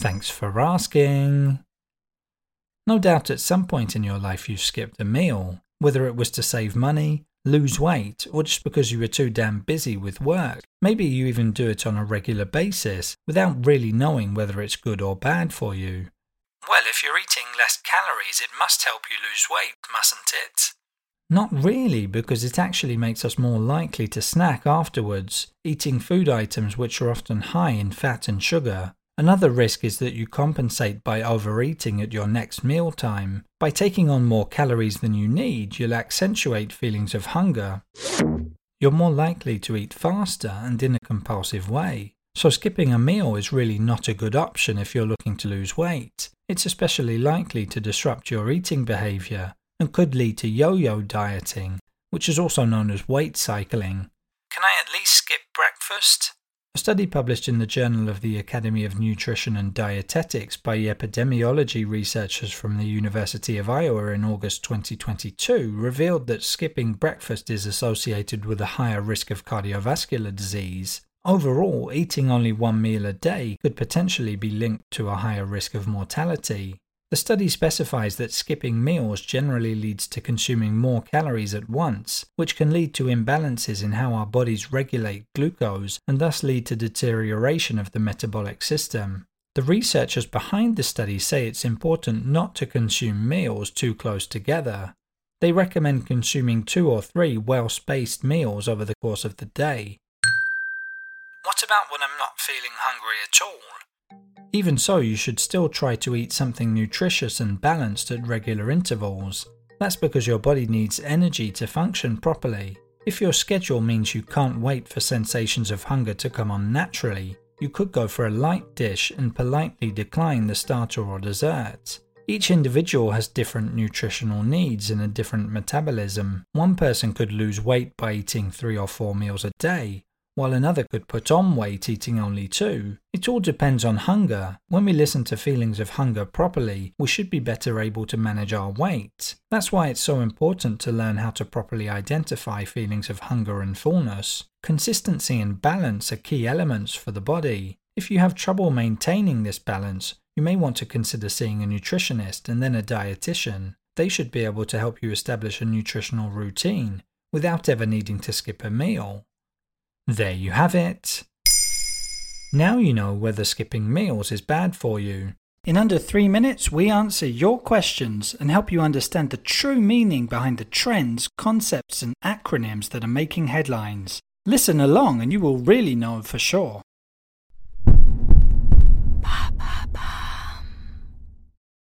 Thanks for asking. No doubt at some point in your life you skipped a meal, whether it was to save money, lose weight, or just because you were too damn busy with work. Maybe you even do it on a regular basis without really knowing whether it's good or bad for you. Well, if you're eating less calories, it must help you lose weight, mustn't it? Not really, because it actually makes us more likely to snack afterwards, eating food items which are often high in fat and sugar. Another risk is that you compensate by overeating at your next mealtime. By taking on more calories than you need, you'll accentuate feelings of hunger. You're more likely to eat faster and in a compulsive way. So, skipping a meal is really not a good option if you're looking to lose weight. It's especially likely to disrupt your eating behavior and could lead to yo yo dieting, which is also known as weight cycling. Can I at least skip breakfast? A study published in the Journal of the Academy of Nutrition and Dietetics by epidemiology researchers from the University of Iowa in August 2022 revealed that skipping breakfast is associated with a higher risk of cardiovascular disease. Overall, eating only one meal a day could potentially be linked to a higher risk of mortality. The study specifies that skipping meals generally leads to consuming more calories at once, which can lead to imbalances in how our bodies regulate glucose and thus lead to deterioration of the metabolic system. The researchers behind the study say it's important not to consume meals too close together. They recommend consuming two or three well spaced meals over the course of the day. What about when I'm not feeling hungry at all? Even so, you should still try to eat something nutritious and balanced at regular intervals. That's because your body needs energy to function properly. If your schedule means you can't wait for sensations of hunger to come on naturally, you could go for a light dish and politely decline the starter or dessert. Each individual has different nutritional needs and a different metabolism. One person could lose weight by eating three or four meals a day, while another could put on weight eating only two. It all depends on hunger. When we listen to feelings of hunger properly, we should be better able to manage our weight. That's why it's so important to learn how to properly identify feelings of hunger and fullness. Consistency and balance are key elements for the body. If you have trouble maintaining this balance, you may want to consider seeing a nutritionist and then a dietitian. They should be able to help you establish a nutritional routine without ever needing to skip a meal. There you have it. Now you know whether skipping meals is bad for you. In under three minutes, we answer your questions and help you understand the true meaning behind the trends, concepts, and acronyms that are making headlines. Listen along and you will really know for sure.